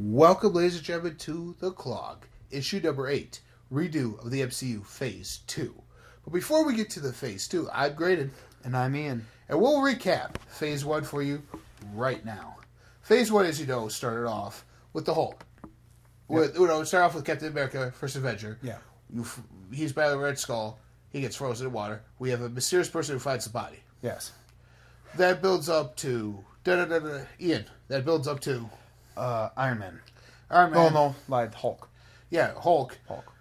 Welcome, ladies and gentlemen, to The Clog, issue number 8, redo of the MCU Phase 2. But before we get to the Phase 2, I'm Graydon, And I'm Ian. and we'll recap Phase 1 for you right now. Phase 1, as you know, started off with the Hulk. With, you know, start off with Captain America, First Avenger. Yeah. You He's battling Red Skull. He gets frozen in water. We have a mysterious person who finds the body. Yes. That builds up to... Da-da-da-da, Ian. That builds up to... Uh, Iron Man. Iron Man. Oh no, like Hulk. Yeah, Hulk. Hulk.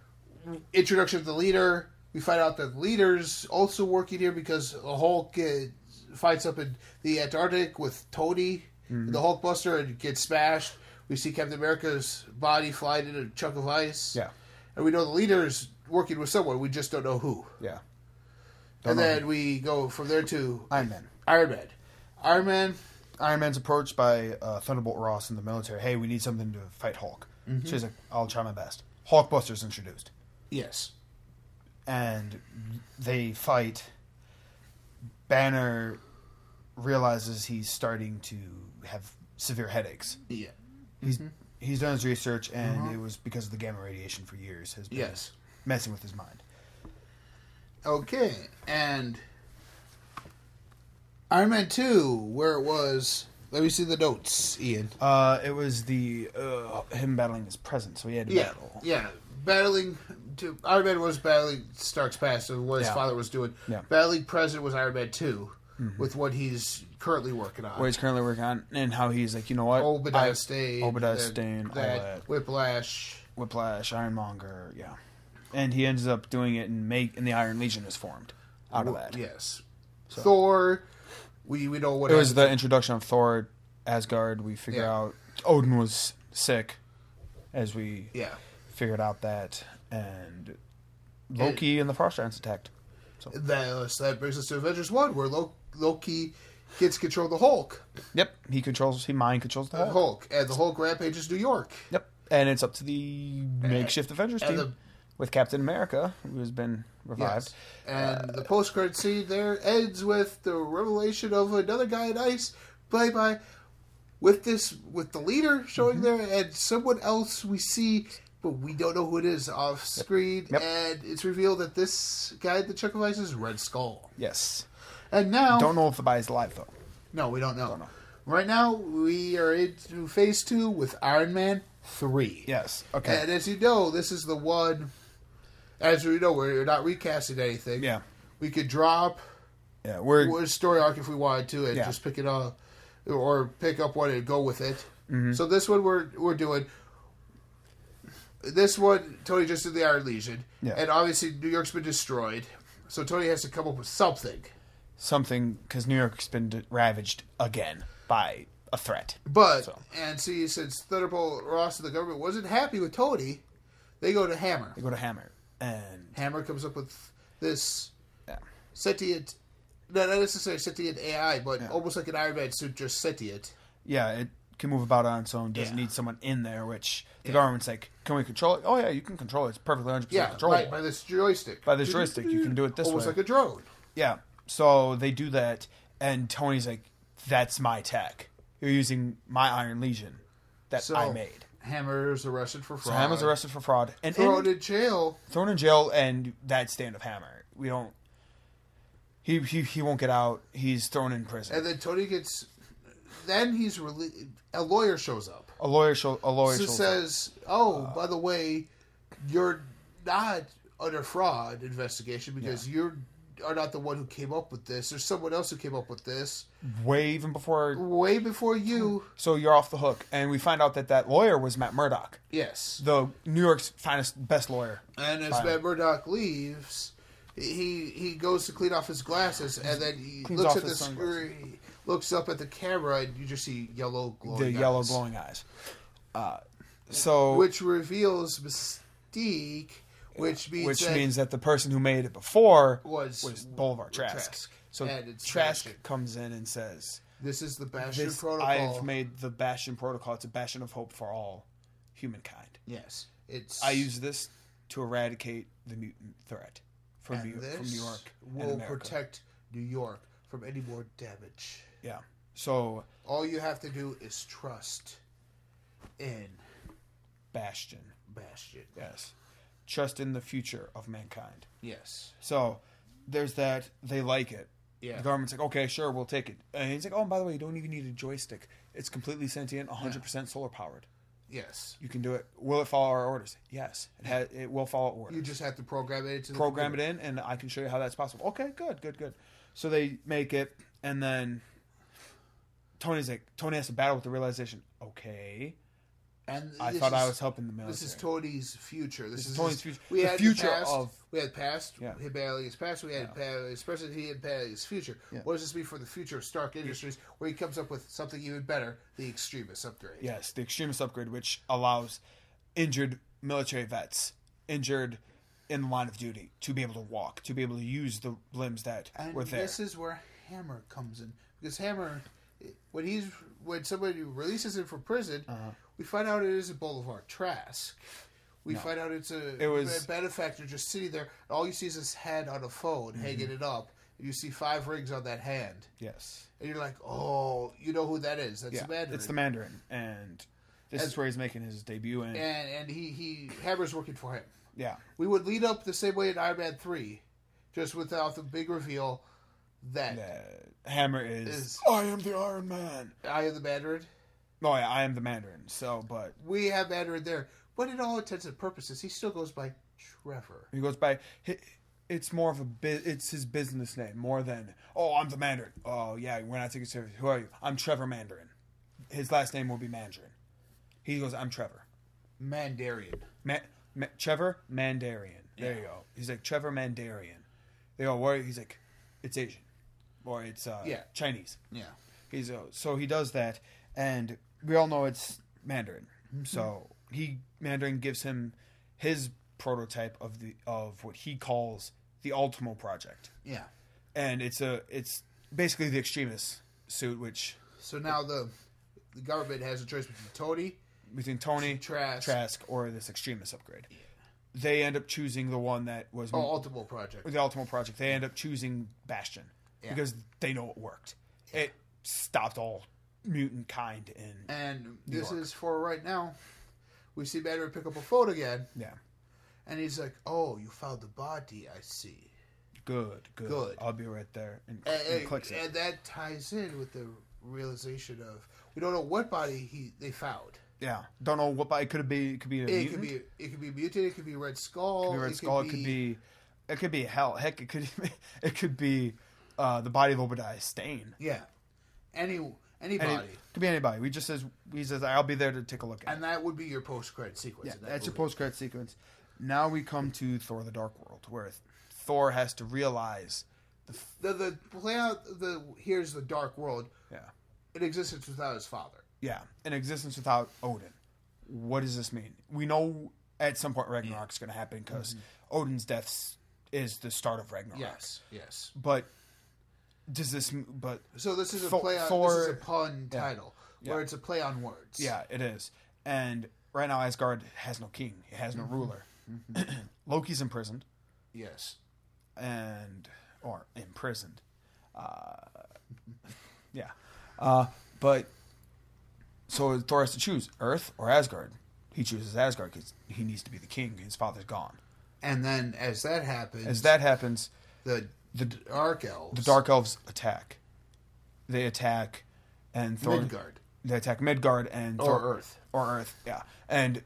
introduction of the leader. We find out that the leader's also working here because Hulk uh, fights up in the Antarctic with Tony, the Hulkbuster, and gets smashed. We see Captain America's body flying in a chunk of ice. Yeah. And we know the leader's working with someone. We just don't know who. Yeah. and know then we go from there to Iron Man. Iron Man. Iron Man, Iron Man's approached by uh, Thunderbolt Ross in the military. Hey, we need something to fight Hulk. Mm-hmm. So he's like, I'll try my best. Hulkbuster's introduced, yes. and they fight. Banner realizes he's starting to have severe headaches. Yeah. He's mm-hmm. he's done his research, and uh-huh. it was because of the gamma radiation for years has been Yes. messing with his mind. Okay, and Iron Man 2, where it was. Let me see the notes, Ian. Uh, it was the uh, him battling his present, so he had to Yeah, battle. yeah. Battling to Iron Man was battling Stark's past and what his Yeah. father was doing. Yeah. Battling present was Iron Man 2 with what he's currently working on. What he's currently working on, and how he's like, you know what, Obadiah I- Stane, Obadiah Stane, that, that. Whiplash. Whiplash, Ironmonger, yeah, and he ends up doing it and make, and the Iron Legion is formed out of that. Yes. Thor. We we know what It was the introduction of Thor, Asgard. We figure Yeah. out Odin was sick, as we yeah. figured out that, and Loki and the Frost Giants attacked. That, uh, that brings us to Avengers One, where Lo- Loki gets control of the Hulk. Yep, he controls, he mind controls the The Hulk. Hulk, and the Hulk rampages New York. Yep, and it's up to the makeshift Avengers and team the- with Captain America, who has been revived. Yes. And the post credit scene there ends with the revelation of another guy in ice played by with this with the leader showing mm-hmm. there and someone else we see but we don't know who it is off screen Yep. and it's revealed that this guy at the chunk of ice is Red Skull. Yes. And now Don't know if the guy's alive though. No, we don't know. Don't know. Right now we are into phase two with Iron Man three. Yes. Okay. And as you know, this is the one as we know, we're not recasting anything. yeah. We could drop Yeah. We're a story arc if we wanted to, and Yeah. just pick it up, or pick up one and go with it. Mm-hmm. So this one we're we're doing. This one Tony just did the Iron Legion, Yeah. and obviously New York's been destroyed, so Tony has to come up with something. something because New York's been ravaged again by a threat. But So. and see, since Thunderbolt Ross and the government wasn't happy with Tony, they go to Hammer. They go to Hammer, and Hammer comes up with this yeah, sentient, not necessarily sentient AI, but Yeah. almost like an Iron Man suit, just sentient. yeah, it can move about on its own. Doesn't Yeah. need someone in there. Which the government's like, can we control it? Oh yeah, you can control it. It's perfectly hundred Yeah, percent controllable. right by this joystick. By this joystick, you can do it this almost way. like a drone. Yeah. So they do that, and Tony's like, "That's my tech. You're using my Iron Legion that So I made." Hammer's arrested for fraud. So. Hammer's arrested for fraud and thrown in- in jail. thrown in jail, and that stand of Hammer. We don't. He he he won't get out. He's thrown in prison. And then Tony gets. Then he's rele- a lawyer shows up. a lawyer show a lawyer So shows up. says, "Oh, uh, by the way, you're not under fraud investigation because you are not the one who came up with this. There's someone else who came up with this way even before. way before you." So you're off the hook, and we find out that that lawyer was Matt Murdock, Yes. the New York's finest, best lawyer. And as. Matt Murdock leaves, he he goes to clean off his glasses, and then he Cleans looks at the screen, looks up at the camera, and you just see yellow glowing the yellow eyes, glowing eyes. Uh, so which reveals Mystique, which means which that means that the person who made it before was, was Bolivar Trask. Trask. So Trask Bastion. comes in and says, This is the Bastion this, Protocol. "I've made the Bastion Protocol. It's a bastion of hope for all humankind. yes, it's I use this to eradicate the mutant threat from New, from New York will America." protect New York from any more damage. yeah. So All you have to do is trust in Bastion. Bastion. Yes. Trust in the future of mankind. Yes. So there's that. They like it. Yeah. The government's like, okay, sure, we'll take it. And he's like, oh, and by the way, you don't even need a joystick. It's completely sentient, 100% solar powered. Yes. You can do it. Will it follow our orders? Yes. It, ha- it will follow orders. You just have to program it program it in, and I can show you how that's possible. Okay, good, good, good. So they make it, and then Tony's like, Tony has to battle with the realization. Okay, And I this thought I was helping the military. This is Tony's future. This, is is, Tony's future. We The had future past, of- we had past. Yeah. Him battling his past. We had Yeah. present. He had his future. Yeah. What does this mean for the future of Stark Industries? Where he comes up with something even better: the extremist upgrade. Yes, the extremist upgrade, which allows injured military vets, injured in the line of duty, to be able to walk, to be able to use the limbs that And were there. this is where Hammer comes in because Hammer, when he's when somebody releases him from prison, Uh-huh. We find out it isn't Bolivar Trask. We find out it's a, It was- a benefactor just sitting there. All you see is his head on a phone, Mm-hmm. hanging it up. And you see five rings on that hand, yes, and you're like, "Oh, you know who that is? That's yeah, the Mandarin." it's the Mandarin, and this And- is where he's making his debut. And, and and he he Hammer's working for him. yeah, We would lead up the same way in Iron Man three, just without the big reveal that uh, Hammer is, Is- I am the Iron Man. I am the Mandarin. Oh yeah, I am the Mandarin. So, but we have Mandarin there, but in all intents and purposes, he still goes by Trevor. he goes by. It's more of a it's his business name more than oh I'm the Mandarin. Oh yeah, we're not taking it serious. Who are you? I'm Trevor Mandarin. His last name will be Mandarin. He goes I'm Trevor. Mandarian. Ma- Ma- Trevor Mandarian. There you go. He's like Trevor Mandarian. They go where he's like it's Asian or it's uh, Yeah. Chinese. Yeah. He's uh, so he does that, and we all know it's Mandarin. So he Mandarin gives him his prototype of the of what he calls the Ultimo project, Yeah. and it's a it's basically the extremist suit, which So now the the government has a choice between Tony. between Tony Trask. Trask or this extremist upgrade. They end up choosing the one that was Oh, Ultimo Project. the Ultimo project. They end up choosing Bastion Yeah. because they know it worked. It stopped all mutant kind in And this York. is for right now. We see Mandarin pick up a phone again, yeah. and he's like, "Oh, you found the body. I see." Good, good. Good. I'll be right there. And, And, and and- clicks it. and that ties in with the realization of we don't know what body he they found. yeah. Don't know what. But it could be. It could be a It mutant. could be it could be mutant. It could be Red Skull. It could be Red Skull. It could be. It could be hell. Heck, it could. It could be uh, the body of Obadiah Stane. yeah, any Any, anybody, could be anybody. We just says he says I'll be there to take a look at. and that would be your post credit sequence. Yeah, that that's your post credit sequence. Now we come to Thor: The Dark World, where Thor has to realize the. The the play out the here's the dark world. Yeah, It existence without his father. yeah, an existence without Odin. What does this mean? We know at some point Ragnarok's going to happen because mm-hmm. Odin's death is the start of Ragnarok. Yes, yes. but does this? But So this is a Thor- play on. Thor- this is a pun yeah. title Yeah. where it's a play on words. yeah, it is. And right now Asgard has no king. It has no ruler. Loki's imprisoned. Yes. and or imprisoned. Uh, yeah, uh, but so Thor has to choose Earth or Asgard. He chooses Asgard because he needs to be the king. His father's gone. And then as that happens, As that happens, the the dark elves, the Dark Elves attack. They attack, and Thor Midgard They attack Midgard and or Thor, Earth. or Earth. Yeah, and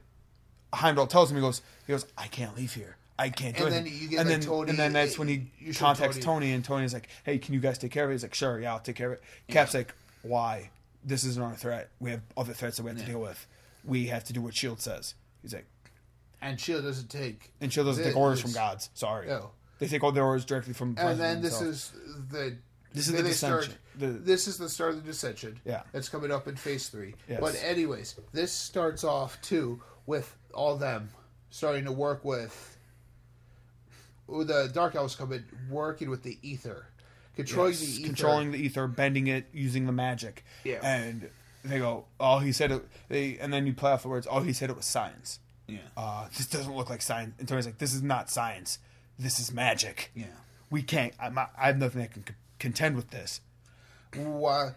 Heimdall tells him he goes he goes I can't leave here. I can't do And it. then you get, and like, then Tony- and then that's when he contacts Tony- Tony. and Tony's like, "Hey, can you guys take care of it?" He's like, "Sure, yeah, I'll take care of it." Cap's like, "Why? This isn't our threat. We have other threats that we have to deal with. We have to do what Shield says." He's like, And Shield doesn't take. and Shield doesn't take orders from gods. Sorry, Oh. They take all their orders directly from. And then this is the. This is the they start- The- this is the start of the dissension. Yeah. that's coming up in phase three. Yes. But anyways, this starts off too with all them starting to work with. with the Dark Elves coming working with the ether, controlling Yes, the ether, controlling the ether, bending it, using the magic. Yeah. And they go, oh, he said it. They and then you play off the words. Oh, he said it was science. Yeah. Uh, this doesn't look like science. And Tony's like, this is not science. This is magic. Yeah. We can't. I'm I have nothing that can c- contend with this. While,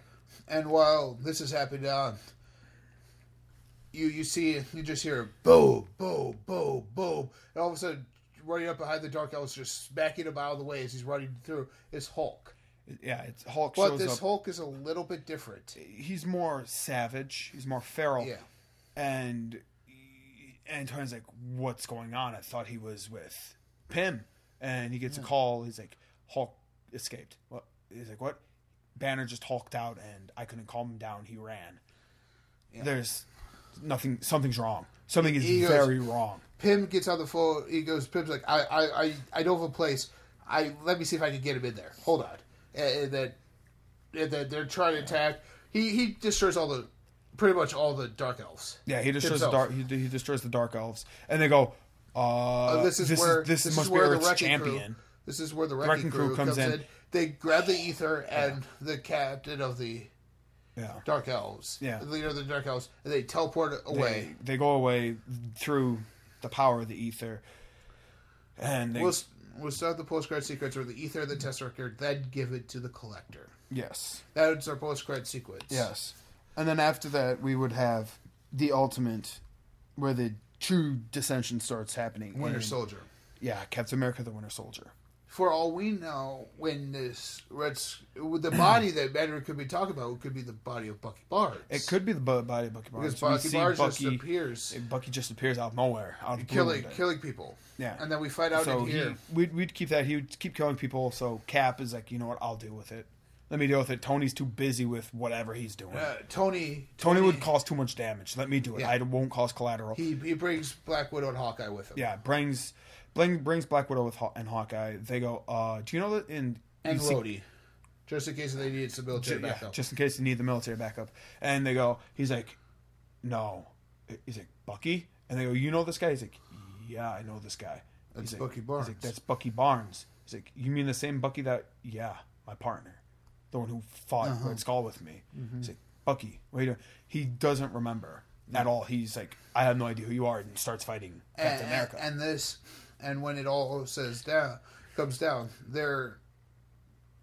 and while this is happening on, you you see you just hear boom, boom, boom, boom, and all of a sudden, running up behind the Dark Elves, just smacking him out of the way as he's running through, is Hulk. Yeah, it's Hulk But this up. Hulk is a little bit different. he's more savage. He's more feral. Yeah. And and Tony's like, "What's going on?" I thought he was with Pym, and he gets a call. He's like, "Hulk escaped." What? He's like, "What?" Banner just hulked out, and I couldn't calm him down. He ran. There's nothing. Something's wrong. Something is He goes- very wrong. Pym gets on the phone. He goes, Pym's like, I, I, I, I know of a place. I let me see if I can get him in there. Hold on. And, and then, and then they're trying to attack. He he destroys all the, pretty much all the dark elves. Yeah, he destroys Himself. the dark. He, he destroys the dark elves, and they go. Uh, Uh, this is where this, this, must is where be the champion. crew. This is where the wrecking, Wrecking crew, crew comes, in. in. They grab the ether and the captain of the Yeah, dark elves. Yeah. the leader of the dark elves, and they teleport away. They, they go away through the power of the ether, and they We'll we'll start the post credit sequence where the ether and the record, then give it to the collector. yes, That's our post credit sequence. yes, and then after that we would have the ultimate, where the true dissension starts happening. Winter in- Soldier. Yeah, Captain America, the Winter Soldier. For all we know, when this Red, with the body that Mandarin could be talking about could be the body of Bucky Barnes. It could be the body of Bucky Barnes. because Bucky Barnes Bucky, just appears eh, Bucky just appears out of nowhere, out of killing killing people. Yeah. and then we find out so in he, here. we'd, we'd keep that. He would keep killing people. So Cap is like, you know what? I'll deal with it. Let me deal with it. Tony's too busy with whatever he's doing. Uh, Tony, Tony would cause too much damage. Let me do it. Yeah. I won't cause collateral. He he brings Black Widow and Hawkeye with him. yeah, brings bring, brings Black Widow with Haw- and Hawkeye. They go. uh Do you know that in and Rhodey, just in case they needed some military yeah, backup. just in case they need the military backup. And they go. He's like, no. He's like Bucky, and they go. You know this guy? He's like, yeah, I know this guy. That's he's like, Bucky He's Barnes. like, that's Bucky Barnes. He's like, you mean the same Bucky that? Yeah, my partner, the one who fought Uh-huh. Red Skull with me. Mm-hmm. He's like, Bucky, wait. a-" He doesn't remember at all. He's like, I have no idea who you are, and starts fighting Captain and, America. and this, and when it all says down, comes down, their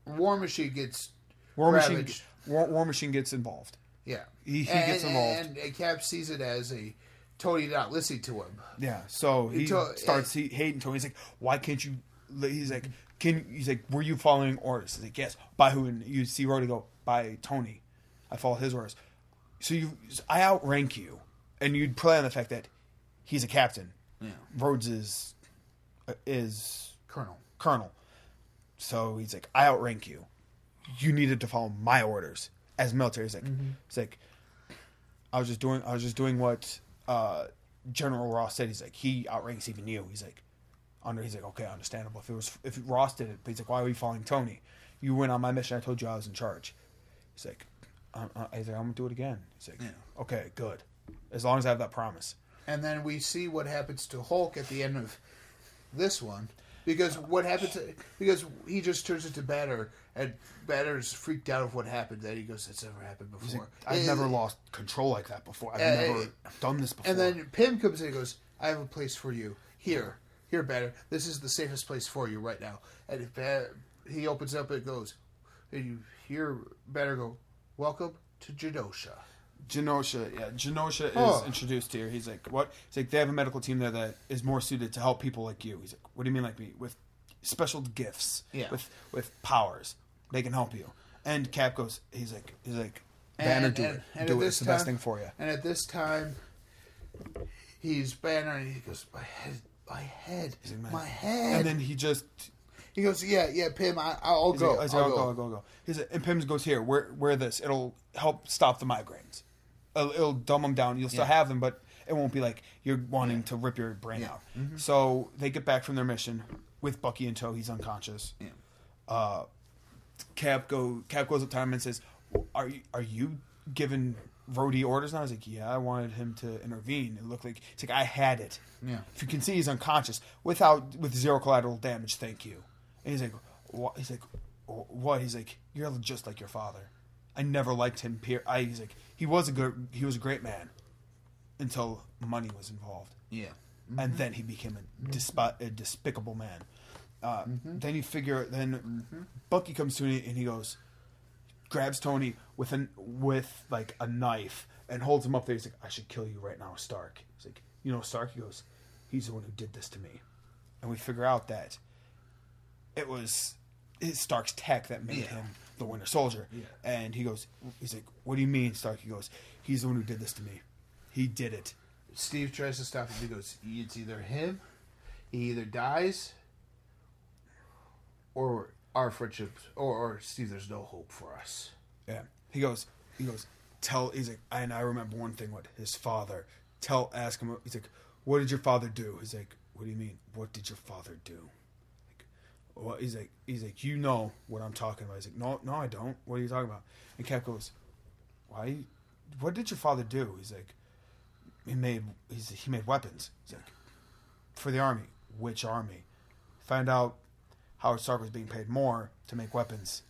War Machine gets War Machine, ravaged. War, War Machine gets involved. Yeah, He- he and, gets involved. and, Cap sees it as a Tony not listening to him. Yeah, so he to- starts he, hating Tony. He's like, "Why can't you?" He's like, "Can?" He's like, "Were you following orders?" He's like, "Yes." By who? And you see Rhodey go, "By Tony." I follow his orders. So you, I outrank you, and you'd play on the fact that he's a captain. Yeah. Rhodes is is Colonel. colonel. So he's like, I outrank you. You needed to follow my orders as military. He's like, he's like, I was just doing, I was just doing what uh, General Ross said. He's like, he outranks even you. He's like, under. He's like, okay, understandable. If it was, if Ross did it, but he's like, why are we following Tony? You went on my mission. I told you I was in charge. He's like, uh, uh, he's like, I'm gonna do it again. He's like, Yeah. okay, good. As long as I have that promise. And then we see what happens to Hulk at the end of this one. Because what happens? Because he just turns into Banner, and Banner's freaked out of what happened. That he goes, "That's never happened before." like, I've And- never lost control like that before. I've never done this before. And then Pym comes in and goes, I have a place for you. Here. Here, Banner. This is the safest place for you right now. And if he opens up and goes, and you hear Banner go, Welcome to Genosha. Genosha, yeah, Genosha is Oh. introduced here. He's like, what? He's like, they have a medical team there that is more suited to help people like you. He's like, what do you mean like me? With special gifts, Yeah. with with powers, they can help you. And Cap goes, he's like, he's like, Banner, And- do and- it, and do it. It's the best thing for you. And at this time, he's Banner and he goes, My head. My head. My head. And then he just, he goes, Yeah, yeah, Pym, I, I'll go. like, I'll like, go. go, go, go. He's like, and Pims goes here. Wear wear this. It'll help stop the migraines. It'll, it'll dumb them down. You'll still Yeah. have them, but it won't be like you're wanting to rip your brain Yeah. out. So they get back from their mission with Bucky in tow. He's unconscious. Yeah. Uh, Cap go Cap goes up to him and says, "Are you are you giving Rhodey orders now?" I was like, "Yeah, I wanted him to intervene." It looked like it's like I had it. Yeah. If you can see, he's unconscious without with zero collateral damage. Thank you. And he's like, "What?" He's like, "What?" He's like, "You're just like your father." I never liked him. Peer. I he's like he was a good he was a great man until money was involved Yeah. and mm-hmm. then he became a, despi- a despicable man. Uh, mm-hmm. Then you figure, then mm-hmm. Bucky comes to me and he goes, grabs Tony with an with like a knife and holds him up there. He's like, "I should kill you right now, Stark." He's like, "You know, Stark." He goes, "He's the one who did this to me," and we figure out that it was his Stark's tech that made Yeah. him the Winter Soldier. Yeah. And he goes, "He's like, what do you mean, Stark?" He goes, "He's the one who did this to me. He did it." Steve tries to stop him. He goes, "It's either him, he either dies, or our friendship, or, or Steve. There's no hope for us." Yeah. He goes, he goes, tell, he's like, and I remember one thing, what his father, tell, ask him, he's like, what did your father do? He's like, what do you mean? What did your father do? Like, well, he's like, he's like, you know what I'm talking about. He's like, no, no, I don't. What are you talking about? And Cap goes, why, what did your father do? He's like, he made, he's, he made weapons. He's like, for the army. Which army? Find out Howard Stark was being paid more to make weapons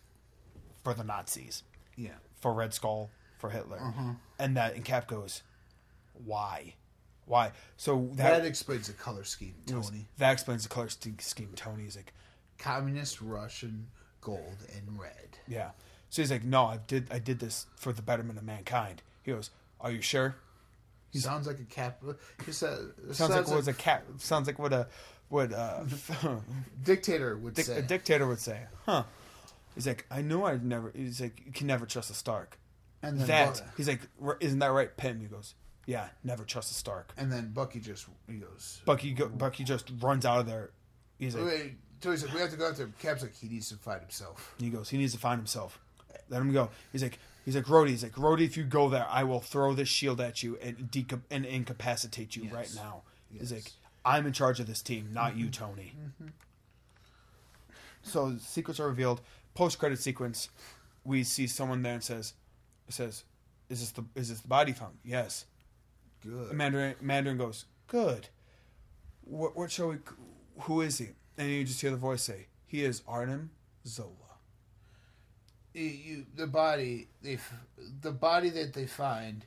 for the Nazis Yeah. for Red Skull for Hitler, Uh-huh. and that and Cap goes, why, why? So That, that explains the color scheme, Tony. that explains the color scheme, Tony. Tony's like, Communist Russian gold and red. yeah. So he's like, no, I did, I did this for the betterment of mankind. He goes, are you sure? He sounds like a cap. He said, Sounds, sounds, like what was a cat. Sounds like what a what a, dictator would dic- say. a dictator would say, huh? He's like, I knew I'd never. He's like, you can never trust a Stark. and then That he's like, "R- isn't that right, Pym? He goes, yeah, never trust a Stark. and then Bucky just he goes. Bucky go, Bucky just runs out of there. He's like, Wait, Tony's like, we have to go after him. Cap's like, he needs to find himself. he goes, he needs to find himself. Let him go. He's like, he's like, Rhodey. He's like, Rhodey, if you go there, I will throw this shield at you and deca- and incapacitate you Yes. right now. He's Yes. Mm-hmm. like, I'm in charge of this team, not you, mm-hmm. Tony. Mm-hmm. So secrets are revealed. Post credit sequence, we see someone there and says, says, is this the is this the body found? Yes. Good. Mandarin Mandarin goes, good. What what shall we? Who is he? And you just hear the voice say, he is Arnim Zola. You- you, the body, they, the body that they find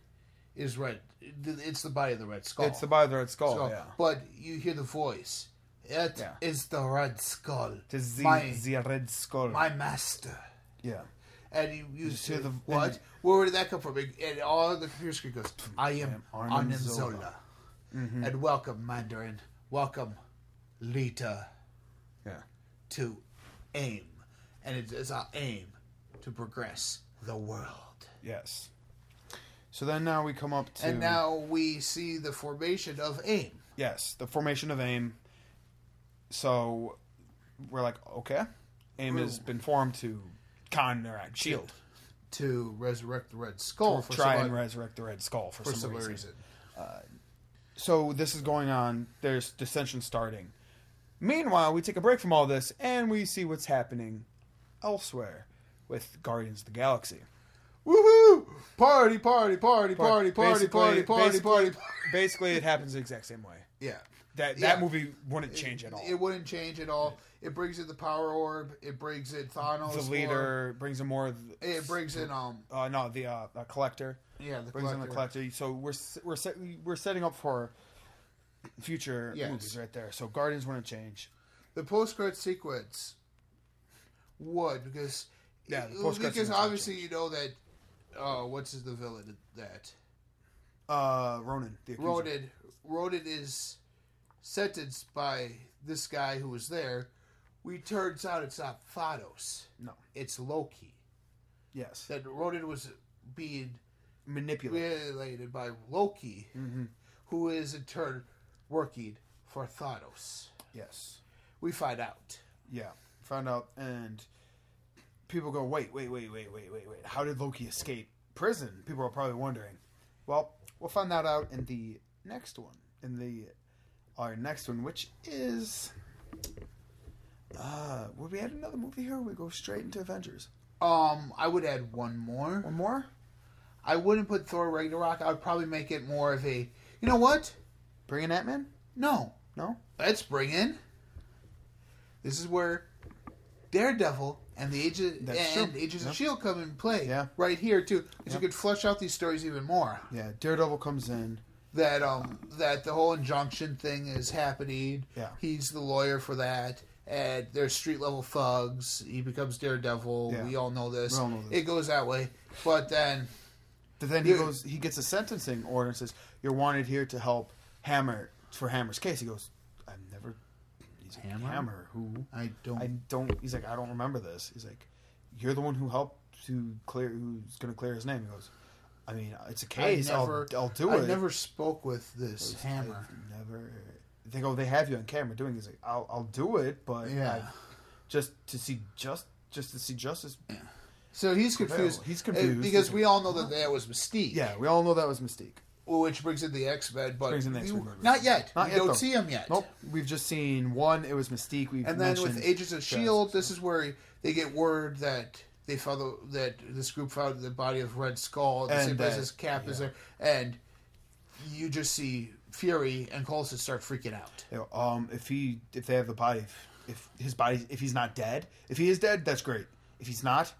is red. It's the body of the red skull. It's the body of the Red Skull. Skull. Yeah. But you hear the voice. It is Yeah. the red skull. It is the, my, the Red Skull. my master. yeah. And you, you Just say, hear the- what? and- Where did that come from? And all the computer screen goes, I am Arnim Zola." Zola. Mm-hmm. And welcome, Mandarin. Welcome, Lita, Yeah. to AIM. And it is our aim to progress the world. Yes. So then now we come up to And now we see the formation of AIM. yes, the formation of AIM. So we're like, okay, AIM has been formed to counteract Shield, to resurrect the Red Skull or for try some, and resurrect the Red Skull for, for some, some reason. reason. Uh, so this is going on. There's dissension starting. Meanwhile, we take a break from all this and we see what's happening elsewhere with Guardians of the Galaxy. Woohoo! Party, party, party, party, party, party, party, party, party. Basically, it happens the exact same way. Yeah. That Yeah. that movie wouldn't change at all. It wouldn't change at all. It brings in the power orb. It brings in Thanos. the leader brings in more. Of the, it brings in um uh, no, the uh, uh, collector yeah the brings in the collector. collector. So we're s- we're set, we're setting up for future Yes. movies right there. So Guardians wouldn't change. The post credit sequence would because Yeah, the post-credit because sequence would obviously you know that uh what's the villain that Uh, Ronan, the accuser. Ronan Ronan is sentenced by this guy who was there. We turns out it's not Thanos. No. It's Loki. Yes, That Ronan was being manipulate. manipulated by Loki, Mm-hmm. who is in turn working for Thanos. Yes, We find out. yeah. Found out, and people go, wait, wait, wait, wait, wait, wait, wait. How did Loki escape prison? People are probably wondering. Well, we'll find that out in the next one. In the our next one, which is. Uh, would we add another movie here? Or we go straight into Avengers. Um, I would add one more. One more. I wouldn't put Thor Ragnarok. I would probably make it more of a. You know what? Bring in Ant Man. No, No. let's bring in. This is where Daredevil and the Agent That's and true. Agents Yeah. of Shield come in play. Yeah. right here too, Yeah. you could flesh out these stories even more. Yeah. Daredevil comes in. That um that the whole injunction thing is happening. Yeah. he's the lawyer for that, and they're street level thugs. He becomes Daredevil. Yeah. We all know this. We all know this. It goes that way, but then But then he goes, he gets a sentencing order and says, "You're wanted here to help Hammer for Hammer's case." He goes. He's like, Hammer? Hammer? Who? I don't. I don't. He's like, I don't remember this. He's like, you're the one who helped to clear, who's going to clear his name. He goes, I mean, it's a case. I never, I'll, I'll do I it. I never spoke with this I've hammer. Never. They go. They have you on camera doing. He's like, I'll, I'll do it, but Yeah. I've- just to see just, just to see justice. So he's confused. He's uh, confused. because He's we all know that that was Mystique. Yeah, we all know that was Mystique. Which brings in the X Men, but Brings in the we- X-Men. not yet. Not we yet, don't though. see him yet. Nope. We've just seen one. It was Mystique. We've And then with Agents of Shield, Just- this is where they get word that they found the, that this group found the body of Red Skull at the And same place that- as Cap is there, and you just see Fury and Coulson start freaking out. You know, um, if he if they have the body, if, if his body, if he's not dead, if he is dead, that's great. If he's not,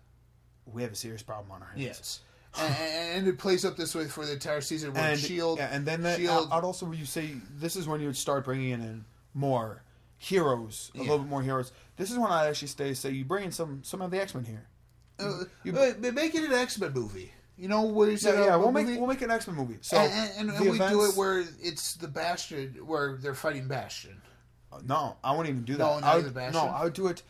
we have a serious problem on our hands. Yes, and, and it plays up this way for the entire season. Where and Shield, yeah, and then that, Shield, I'd also you say this is when you would start bringing in more heroes, a Yeah. little bit more heroes. This is when I actually stay say you bring in some some of the X Men here. uh, you- uh, make it an X Men movie. You know where you Yeah, yeah, we'll make we'll make an X Men movie. So and, and, and we do it where it's the Bastion, where they're fighting Bastion. No, I wouldn't even do that. No, not I would, Bastion? no, I would do it.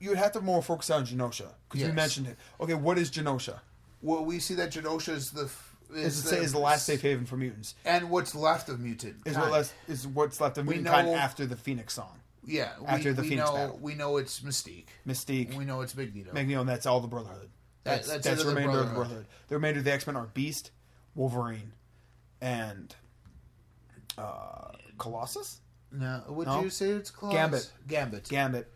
You would have to more focus on Genosha because we Yes. mentioned it. Okay, what is Genosha? Well, we see that Genosha is the Is, the, is the last safe haven for mutants. and what's left of mutant. Is what left is what's left of We mutant kind know- after the Phoenix song. Yeah, we, after the we Phoenix know battle. we know it's Mystique. Mystique, We know it's Magneto. Magneto, and that's all the Brotherhood. That- That's that's that's, the remainder of the Brotherhood. Brotherhood. The remainder of the X Men are Beast, Wolverine, and uh, Colossus, no, would No. you say it's close? Gambit. Gambit. Gambit.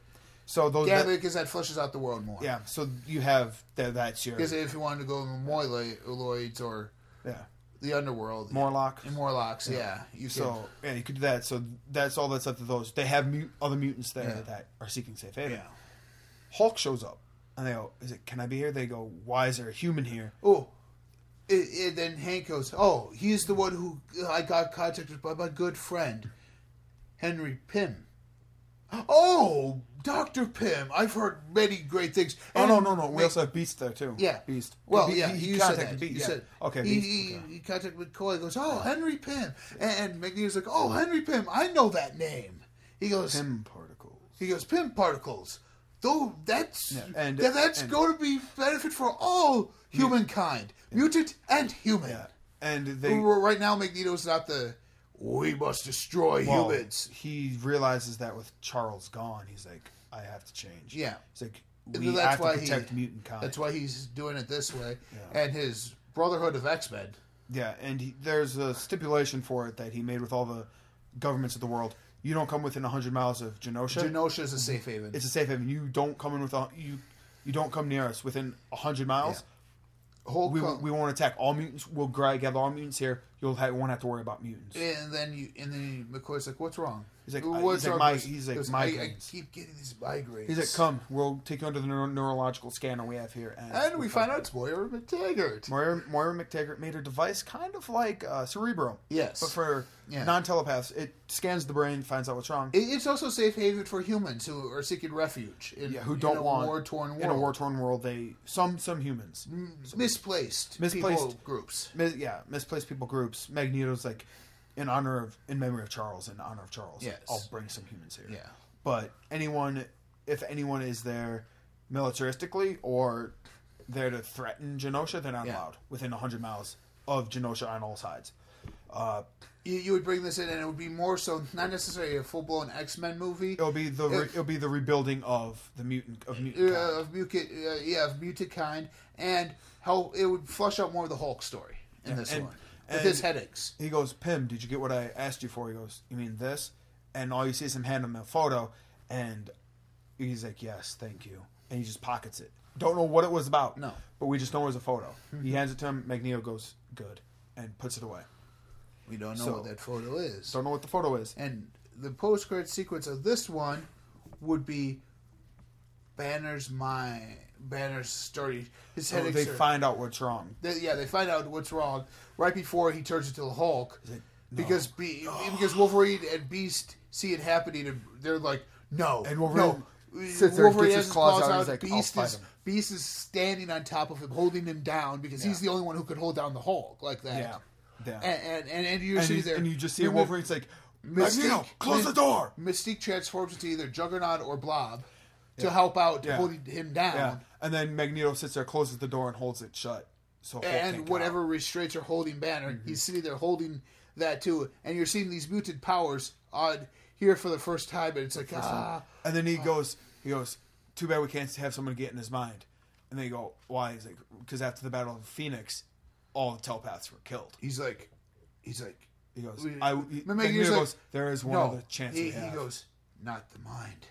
So those Gambit that- because that flushes out the world more. yeah. So you have that, that's your Because if you wanted to go in Moloids or yeah the underworld, Morlock. in Morlocks, yeah, you can. So yeah, you could do that. So that's all that's left of those. They have mut- other mutants there Yeah. that are seeking safe haven. yeah. Hulk shows up, and they go, "Is it? Can I be here?" They go, "Why is there a human here?" Oh, it, then Hank goes, "Oh, he's the one who I got contacted by my good friend, Henry Pym." Oh, Doctor Pym! I've heard many great things. Oh And no, no, no. We also have Beast there too. Yeah, Beast. Well, Be- yeah, he, you he said contacted that. Beast. You yeah. said okay, He, Beast. he, okay. he contacted with Cole. He goes, "Oh, Henry Pym," and Magneto's like, "Oh, Henry Pym, I know that name." He goes, Pym particles. He goes, Pym particles. Though that's Yeah, and- that- that's and- going to be benefit for all humankind, mutant and human. Yeah, and they. Right now, Magneto's not the we must destroy well, humans. He realizes that with Charles gone, he's like, I have to change. Yeah. He's like, we that's have to why protect he, mutant kind. That's why he's doing it this way. Yeah. And his Brotherhood of X Men. Yeah, and he, there's a stipulation for it that he made with all the governments of the world. You don't come within 100 miles of Genosha. Genosha is a safe haven. it's a safe haven. You don't come in with a, you. You don't come near us within 100 miles. We, we won't attack all mutants. We'll gather all mutants here. You'll have, won't have to worry about mutants. and then you and then McCoy's like, "What's wrong?" He's like, "What's he's like, my- he's like, goes, I, I keep getting these migraines. He's like, come, we'll take you under the neuro- neurological scanner we have here. and we find out it's Moira McTaggart. Moira, Moira McTaggart made her device kind of like uh, Cerebro. Yes. But for Yeah. non-telepaths, it scans the brain, finds out what's wrong. It- It's also safe haven for humans who are seeking refuge in, yeah, who don't a want war-torn world. in a war-torn world. They some some humans, misplaced, Misplaced. people groups. Mis- yeah, misplaced people groups. Magneto's like in honor of in memory of Charles, in honor of Charles. Yes. I'll bring some humans here. Yeah. but anyone, if anyone is there militaristically or there to threaten Genosha, they're not Yeah. allowed within hundred miles of Genosha on all sides. Uh, You, you would bring this in, and it would be more so not necessarily a full-blown X-Men movie. it'll be the re- If- it'll be the rebuilding of the mutant of mutant. Uh, kind. of mutant, uh, yeah, of mutant kind, and how it would flush out more of the Hulk story in this and- one with his headaches. He goes, Pym, did you get what I asked you for? He goes, You mean this? And all you see is him hand him a photo, and he's like, Yes, thank you. And he just pockets it. Don't know what it was about. No. But we just know it was a photo. he hands it to him. Magneto goes, Good. And puts it away. We don't know So- what that photo is. Don't know what the photo is. And the post-credit sequence of this one would be Banner's mind, Banner's story. His So headaches. they are- find out what's wrong. They, yeah, they find out what's wrong right before he turns into the Hulk, no. because Be- because Wolverine and Beast see it happening, and they're like, no, And Wolverine no. sits there, Wolverine gets his claws out, he's like, "I'll Beast is him." Beast is standing on top of him, holding him down because he's the only one who could hold down the Hulk like that. Yeah. Yeah. And and, and, you're and, there, and you just see Wolverine's like, Magneto, close the door. Mystique transforms into either Juggernaut or Blob to help out Yeah. holding him down. Yeah. And then Magneto sits there, closes the door, and holds it shut. So and whatever out. restraints are holding Banner, Mm-hmm. he's sitting there holding that too. And you're seeing these mutant powers on here for the first time, and it's like ah, And then he goes, he goes, too bad we can't have someone get in his mind. And they go, why? He's like, because after the Battle of Phoenix, all the telepaths were killed. he's like, he's like, He goes, I. Remember, Magneto he was like- goes, there is one no. other chance he, he goes, not the mind.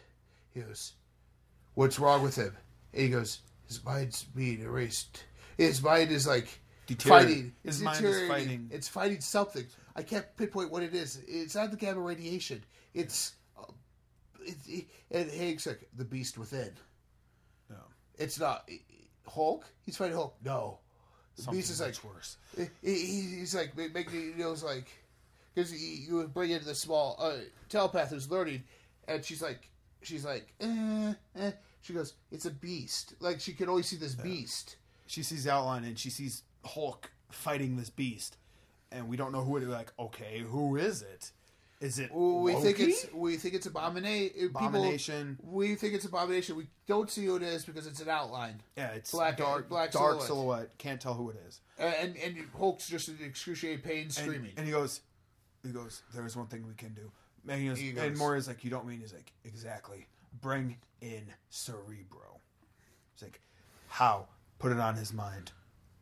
He goes, what's wrong with him? And he goes, his mind's being erased. His mind is like Deteriorating. fighting. His It's mind is fighting. It's fighting something. I can't pinpoint what it is. It's not the gamma radiation. It's. Uh, it, and Hank's like the beast within. No. It's not Hulk. He's fighting Hulk. No, the Something beast is like worse. he, he- he's like making knows like because you bring in the small uh, telepath who's learning, and she's like she's like eh, eh. She goes it's a beast like she can only see this beast She sees the outline and she sees Hulk fighting this beast, and we don't know who it is. Like, okay, who is it? Is it Well, we think Loki? it's we think it's abomination uh, Abomination. we think it's abomination we don't see who it is because it's an outline yeah, it's black- dark, black dark silhouette. silhouette. Can't tell who it is. and and Hulk's just in excruciating pain And, screaming and he goes, he goes. There is one thing we can do. And, he goes, He and goes- Moira's like, you don't mean? He's like, exactly. Bring in Cerebro. He's like, how? Put it on his mind.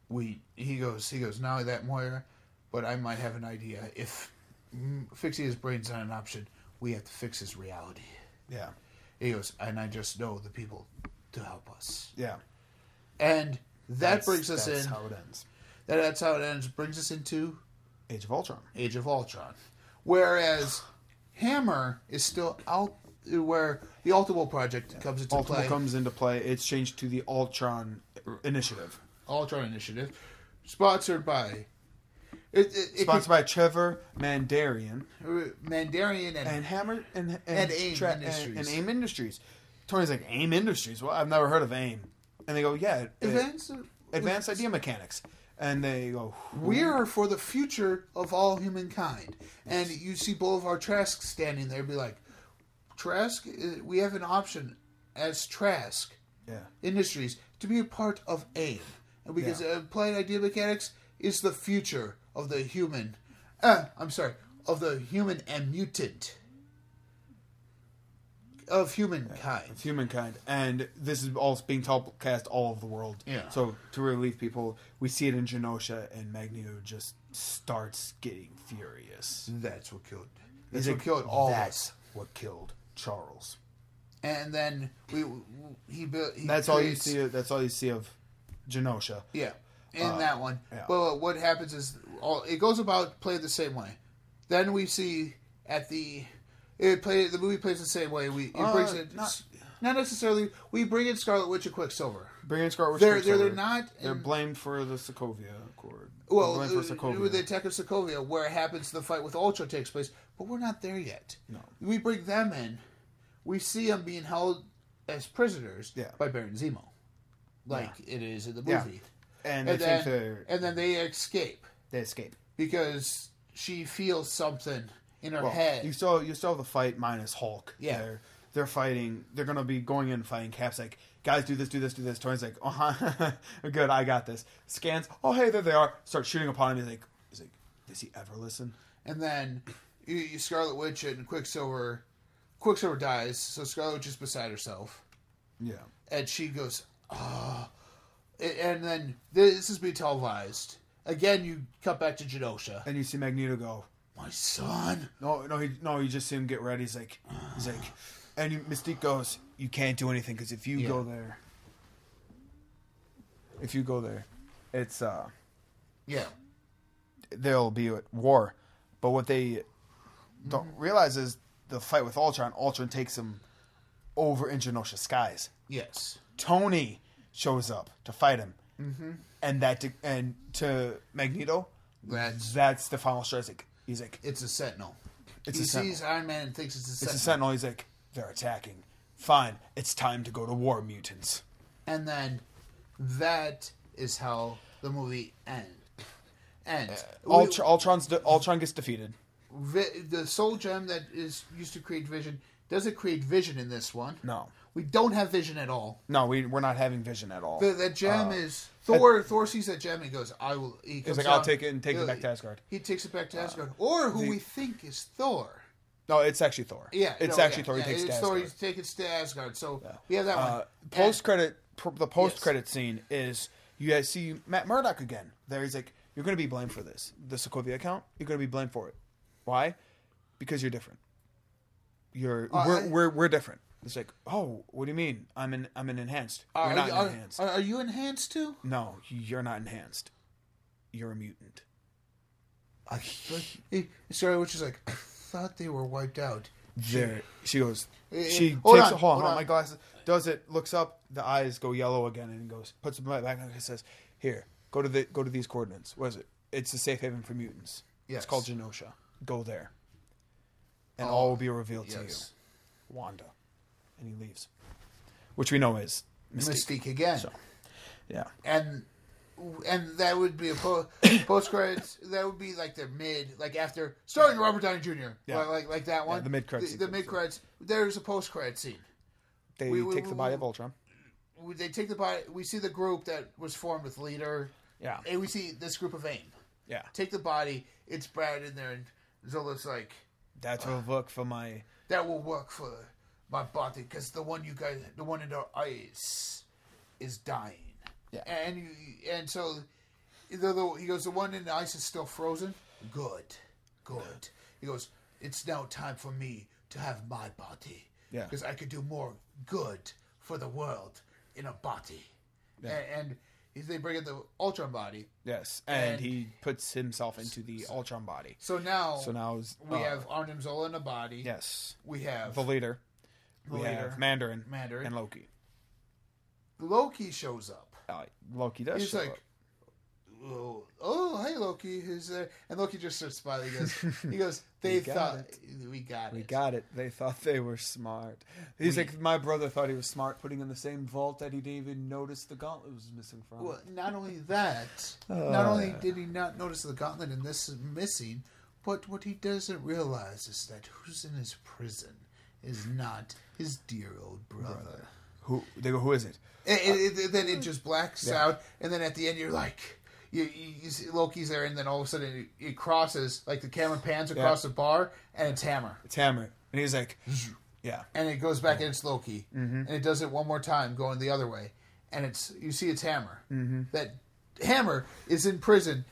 we he goes he goes not only that Moira, but I might have an idea. If mm, fixing his brain's not an option, we have to fix his reality. Yeah, He goes, and I just know the people to help us. yeah. And that That's- brings us that's in. how it ends. that, that's how it ends. Brings us into Age of Ultron. Age of Ultron, whereas Hammer is still out. Where the Ultimo project comes into Ultimo play. comes into play. It's changed to the Ultron Initiative. Ultron Initiative, sponsored by. It, it, it Sponsored by Trevor Mandarian uh, Mandarian and, and Hammer and and, And AIM Tra- and- Industries. and AIM Industries. Tony's like AIM Industries. Well, I've never heard of AIM. And they go, yeah, Advanced, uh, Advanced Idea Mechanics. And they go, We are for the future of all humankind. And you see Bolivar Trask standing there, be like, Trask, uh, we have an option as Trask yeah, Industries to be a part of AIM. And because Yeah. uh, Applied Idea Mechanics is the future of the human. Uh, I'm sorry, of the human and mutant. Of humankind. it's humankind. And this is all being telecast all over the world. Yeah. So to relieve people, we see it in Genosha, and Magneto just starts getting furious. That's what killed. That's what killed all of That's us. what killed Charles. And then we he built. That's all you see. That's all you see of Genosha. Yeah, in Uh, that one. yeah. Well, what happens is all it goes about played the same way. Then we see at the it play the movie plays the same way. We it Uh, brings it not- not, necessarily. We bring in Scarlet Witch and Quicksilver. Bring in Scarlet Witch. They're they're, they're not. They're in- blamed for the Sokovia Accord. well, blamed for uh, Sokovia. with the attack of Sokovia, where it happens, the fight with Ultron takes place, but we're not there yet. No. we bring them in. We see them being held as prisoners Yeah. by Baron Zemo, like it is in the Yeah. movie. and they And then, they're and then they escape. they escape. because she feels something in her Well, head. you saw you saw the fight minus Hulk. Yeah. they're, they're fighting. They're gonna be going in and fighting. Cap's like, guys, do this, do this, do this. Tony's like, oh, huh, good, I got this. Scans. Oh, hey, there they are. Start shooting upon him. He's like, he's like, does he ever listen? and then you, you Scarlet Witch and Quicksilver. Quicksilver dies, so Scarlet Witch is beside herself, Yeah. and she goes, "Ah!" and then this is being televised. Again, you cut back to Genosha. And you see Magneto go, My son. no, no, he, no. You just see him get ready. He's like, he's like, and Mystique goes, you can't do anything because if you Yeah. go there, if you go there, it's uh. Yeah, they'll be at war. But what they don't realize is the fight with Ultron. Ultron takes him over in Genosha skies. yes, Tony shows up to fight him, mm-hmm. and that to, and to Magneto, that's that's the final straw. He's like, he's like, it's a Sentinel. It's he a Sentinel. sees Iron Man and thinks it's a it's Sentinel. a Sentinel. He's like, They're attacking. Fine, it's time to go to war, mutants. and then that is how the movie ends. Ends. Ultr- Ultron's de- Ultron gets defeated. Vi- the soul gem that is used to create vision doesn't create vision in this one. No, We don't have vision at all. no, we we're not having Vision at all. The, that gem Uh, is Thor. Thor sees that gem and he goes, "I will." He He's comes like, I'll down- take it and take it back to Asgard. He takes it back to Asgard, or who the- we think is Thor. No, it's actually Thor. Yeah, it's no, actually yeah, Thor. He yeah, takes it to it's Thor. Asgard. He takes it to Asgard. So we have that one. Uh, post credit, pr- the post credit scene is you guys see Matt Murdock again. There, he's like, "You're going to be blamed for this. The Sokovia account. You're going to be blamed for it. Why? Because you're different. You're Uh, we're, I- we're we're different." It's like, "Oh, what do you mean? I'm an I'm an enhanced. Are, you're not are, enhanced. are, are you enhanced too? no, you're not enhanced. You're a mutant." I, which is like, I thought they were wiped out. There, she goes. Eh, She eh, hold takes on, a hold on, hold on. my glasses. Does it? Looks up. The eyes go yellow again, and goes puts them back. And says, "Here, go to the go to these coordinates. What is it? It's a safe haven for mutants. Yes. It's called Genosha. Go there, and Oh, all will be revealed to you." Wanda, and he leaves, which we know is Mystique. Mystique again. So, yeah, and and that would be a po- post credits. That would be like the mid, like after starring Robert Downey Jr. Yeah. Like, like like that one. the mid-credit The, the sequence. mid credits. There's a post credit scene. they We- we- take the we- body of Ultron. They take the body. We see the group that was formed with leader. Yeah, And we see this group of AIM. yeah. Take the body. It's Brad in there, and Zola's like, that will uh, work for my. "That will work for my body because the one you guys, the one in our eyes, is dying." Yeah. And you, and so, the, the, he goes, "The one in the ice is still frozen. Good, good." He goes, "It's now time for me to have my body. Yeah. because I could do more good for the world in a body." Yeah. And, and they bring in the Ultron body. Yes, and, And- he puts himself into the Ultron body. So now, So now we uh, have Arnim Zola in a body. yes We have the leader. The we leader. have Mandarin, Mandarin. and Loki. Loki shows up. Uh, Loki does He's show like, up. Oh, oh, hey Loki, who's there? And Loki just starts smiling. He goes, he goes, they thought it. we got it. We got it. They thought they were smart. He's We- like, my brother thought he was smart, putting in the same vault that he didn't even notice the gauntlet was missing from. Well, not only that, Uh. not only did he not notice the gauntlet and this is missing, but what he doesn't realize is that who's in his prison is not his dear old brother. Who? They go, who is it? And, and- and then it just blacks Yeah. out, and then at the end you're like, you, you, you see Loki's there, and then all of a sudden it, it crosses, like the camera pans across the bar, and it's Hammer, It's Hammer, and he's like, yeah, and it goes back and it's Loki, Mm-hmm. and it does it one more time, going the other way, and it's you see it's Hammer. Mm-hmm. That Hammer is in prison,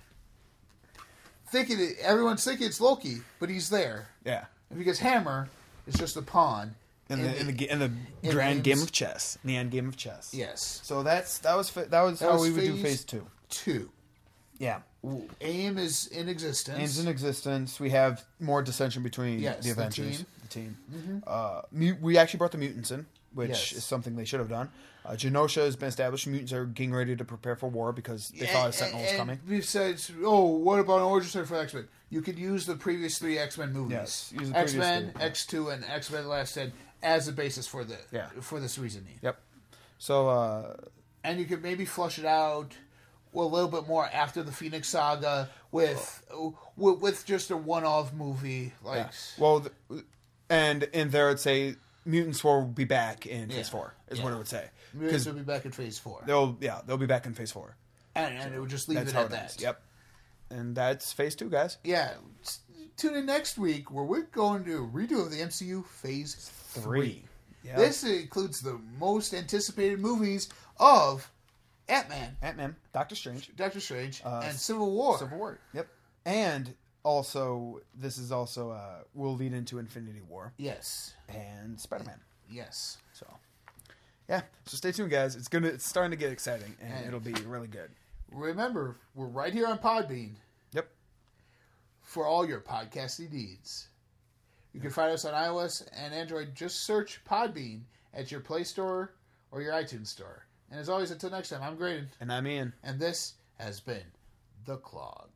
thinking it, everyone's thinking it's Loki, but he's there, yeah. and because Hammer is just a pawn. In the in the in the in grand games- game of chess, in the end game of chess. yes, So that's that was that was That how was we would do phase- phase two. two. Yeah. AIM is in existence. AIM's in existence. We have more dissension between Yes, the the Avengers, team. the team. Uh, mu- we actually brought the mutants in, which Yes. is something they should have done. Uh, Genosha has been established. Mutants are getting ready to prepare for war because they thought a Sentinel was and coming. Besides, oh, what about an origin story for X Men? You could use the previous three X Men movies, Yes, use the X previous Men, three. X Two, and X Men Last Stand as the basis for the Yeah. for this reasoning. Yep. So uh, And you could maybe flush it out well, a little bit more after the Phoenix Saga with with, with just a one off movie like yeah. well, and in there it'd say mutants will be back in Yeah. phase four. Is what Yeah. it would say Mutants because will be back in Phase Four, they'll yeah they'll be back in phase four. and, and it would just leave it at it that. Yep. And that's phase two, guys. Yeah. Tune in next week where we're going to redo of the MCU Phase Three. Yeah. This includes the most anticipated movies of Ant Man, Ant Man, Doctor Strange, Doctor Strange, Uh, and Civil War. Civil War. Yep. And also, this is also uh, will lead into Infinity War Yes. and Spider Man. Yes. So, yeah. So stay tuned, guys. It's gonna it's starting to get exciting, and And- it'll be really good. Remember, we're right here on Podbean Yep. for all your podcasting needs. You can find us on iOS and Android. Just search Podbean at your Play Store or your iTunes Store. And as always, until next time, I'm Graydon, And I'm Ian. and this has been The Clog.